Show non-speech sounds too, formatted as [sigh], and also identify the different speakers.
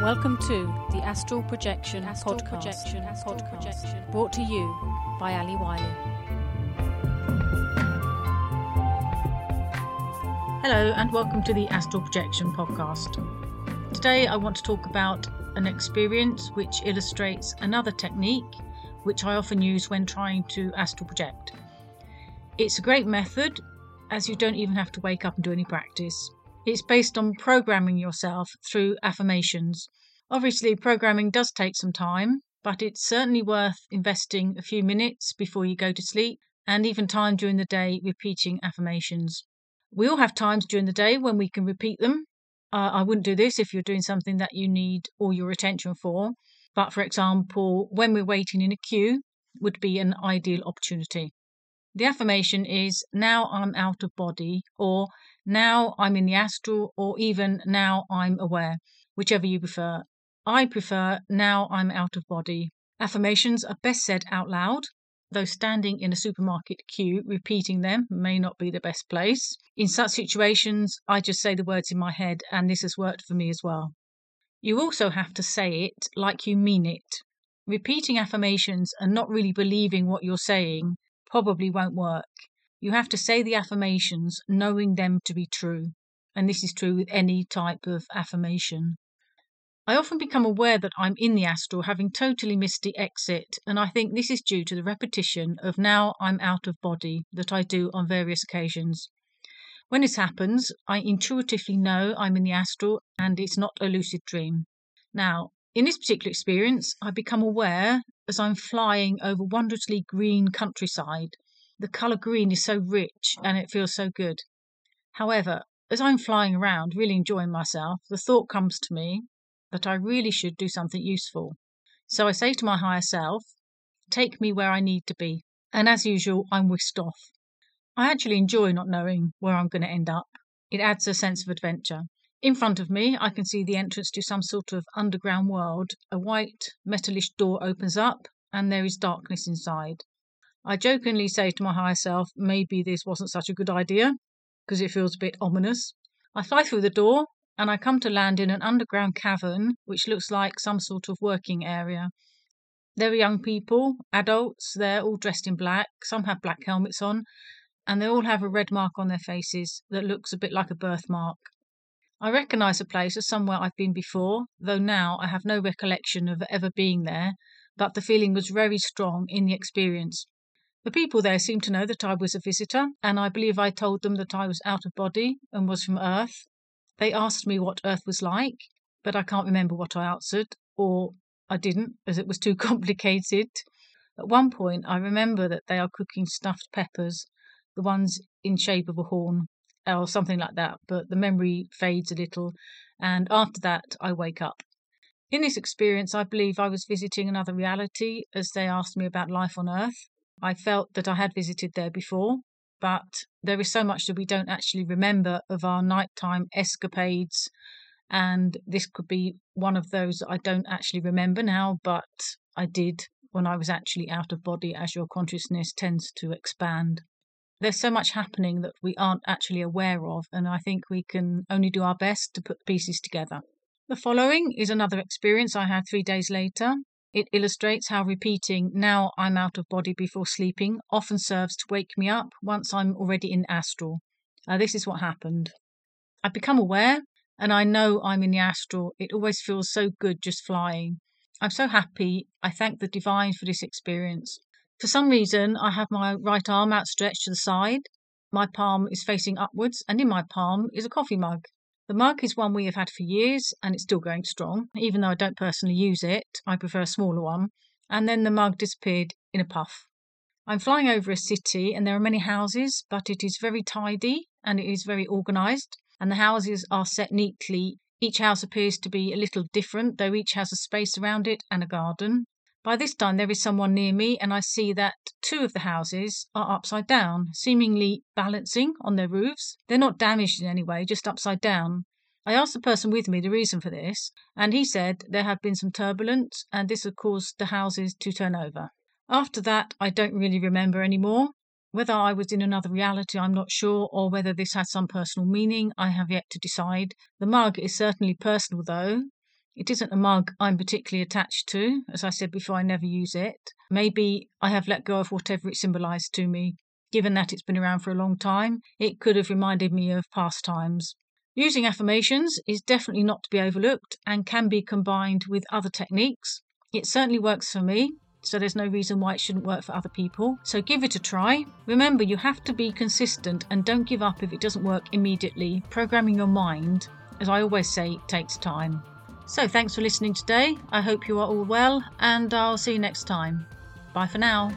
Speaker 1: Welcome to the Astral Projection Astral podcast, Projection, Astral podcast Projection. brought to you by Ali Wiley.
Speaker 2: Hello, and welcome to the Astral Projection podcast. Today, I want to talk about an experience which illustrates another technique which I often use when trying to astral project. It's a great method as you don't even have to wake up and do any practice. It's based on programming yourself through affirmations. Obviously, programming does take some time, but it's certainly worth investing a few minutes before you go to sleep and even time during the day repeating affirmations. We all have times during the day when we can repeat them. Uh, I wouldn't do this if you're doing something that you need all your attention for, but for example, when we're waiting in a queue would be an ideal opportunity. The affirmation is now I'm out of body, or now I'm in the astral, or even now I'm aware, whichever you prefer. I prefer now I'm out of body. Affirmations are best said out loud, though standing in a supermarket queue repeating them may not be the best place. In such situations, I just say the words in my head, and this has worked for me as well. You also have to say it like you mean it. Repeating affirmations and not really believing what you're saying probably won't work. You have to say the affirmations knowing them to be true. And this is true with any type of affirmation. I often become aware that I'm in the astral, having totally missed the exit, and I think this is due to the repetition of now I'm out of body that I do on various occasions. When this happens, I intuitively know I'm in the astral and it's not a lucid dream. Now, in this particular experience, I become aware as I'm flying over wondrously green countryside. The colour green is so rich and it feels so good. However, as I'm flying around, really enjoying myself, the thought comes to me that I really should do something useful. So I say to my higher self, take me where I need to be. And as usual, I'm whisked off. I actually enjoy not knowing where I'm going to end up. It adds a sense of adventure. In front of me, I can see the entrance to some sort of underground world. A white, metalish door opens up, and there is darkness inside. I jokingly say to my higher self, maybe this wasn't such a good idea, because it feels a bit ominous. I fly through the door, and I come to land in an underground cavern, which looks like some sort of working area. There are young people, adults, they're all dressed in black, some have black helmets on, and they all have a red mark on their faces that looks a bit like a birthmark. I recognise the place as somewhere I've been before, though now I have no recollection of ever being there, but the feeling was very strong in the experience. The people there seemed to know that I was a visitor, and I believe I told them that I was out of body and was from Earth. They asked me what Earth was like, but I can't remember what I answered, or I didn't, as it was too [laughs] complicated. At one point, I remember that they are cooking stuffed peppers, the ones in shape of a horn or something like that, but the memory fades a little, and after that, I wake up. In this experience, I believe I was visiting another reality as they asked me about life on Earth. I felt that I had visited there before, but there is so much that we don't actually remember of our nighttime escapades, and this could be one of those that I don't actually remember now, but I did when I was actually out of body as your consciousness tends to expand there's so much happening that we aren't actually aware of, and I think we can only do our best to put the pieces together. The following is another experience I had three days later. It illustrates how repeating, now I'm out of body before sleeping, often serves to wake me up once I'm already in astral. Uh, this is what happened. I've become aware, and I know I'm in the astral. It always feels so good just flying. I'm so happy. I thank the divine for this experience. For some reason, I have my right arm outstretched to the side. My palm is facing upwards, and in my palm is a coffee mug. The mug is one we have had for years, and it's still going strong, even though I don't personally use it. I prefer a smaller one. And then the mug disappeared in a puff. I'm flying over a city, and there are many houses, but it is very tidy and it is very organised, and the houses are set neatly. Each house appears to be a little different, though each has a space around it and a garden. By this time there is someone near me, and I see that two of the houses are upside down, seemingly balancing on their roofs. They're not damaged in any way, just upside down. I asked the person with me the reason for this, and he said there had been some turbulence and this had caused the houses to turn over. After that, I don't really remember any more. Whether I was in another reality, I'm not sure, or whether this had some personal meaning, I have yet to decide. The mug is certainly personal, though, It isn't a mug I'm particularly attached to. As I said before, I never use it. Maybe I have let go of whatever it symbolized to me. Given that it's been around for a long time, it could have reminded me of past times. Using affirmations is definitely not to be overlooked and can be combined with other techniques. It certainly works for me, so there's no reason why it shouldn't work for other people. So give it a try. Remember, you have to be consistent and don't give up if it doesn't work immediately. Programming your mind, as I always say, takes time. So thanks for listening today. I hope you are all well, and I'll see you next time. Bye for now.